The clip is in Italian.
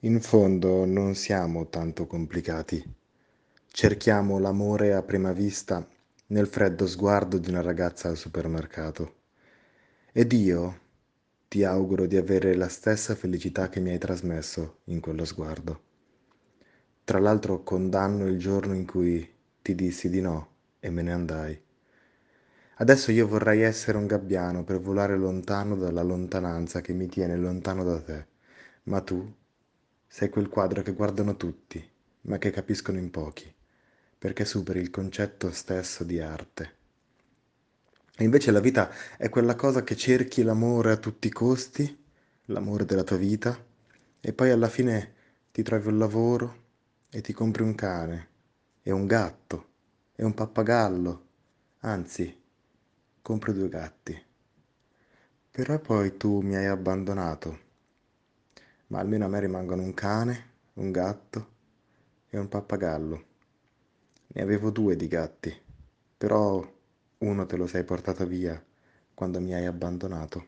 In fondo non siamo tanto complicati. Cerchiamo l'amore a prima vista nel freddo sguardo di una ragazza al supermercato. Ed io ti auguro di avere la stessa felicità che mi hai trasmesso in quello sguardo. Tra l'altro condanno il giorno in cui ti dissi di no e me ne andai. Adesso io vorrei essere un gabbiano per volare lontano dalla lontananza che mi tiene lontano da te, ma tu sei quel quadro che guardano tutti, ma che capiscono in pochi, perché superi il concetto stesso di arte. E invece la vita è quella cosa che cerchi l'amore a tutti i costi, l'amore della tua vita, e poi alla fine ti trovi un lavoro e ti compri un cane, e un gatto, e un pappagallo, anzi compro due gatti. Però poi tu mi hai abbandonato, ma almeno a me rimangono un cane, un gatto e un pappagallo. Ne avevo due di gatti, però uno te lo sei portato via quando mi hai abbandonato.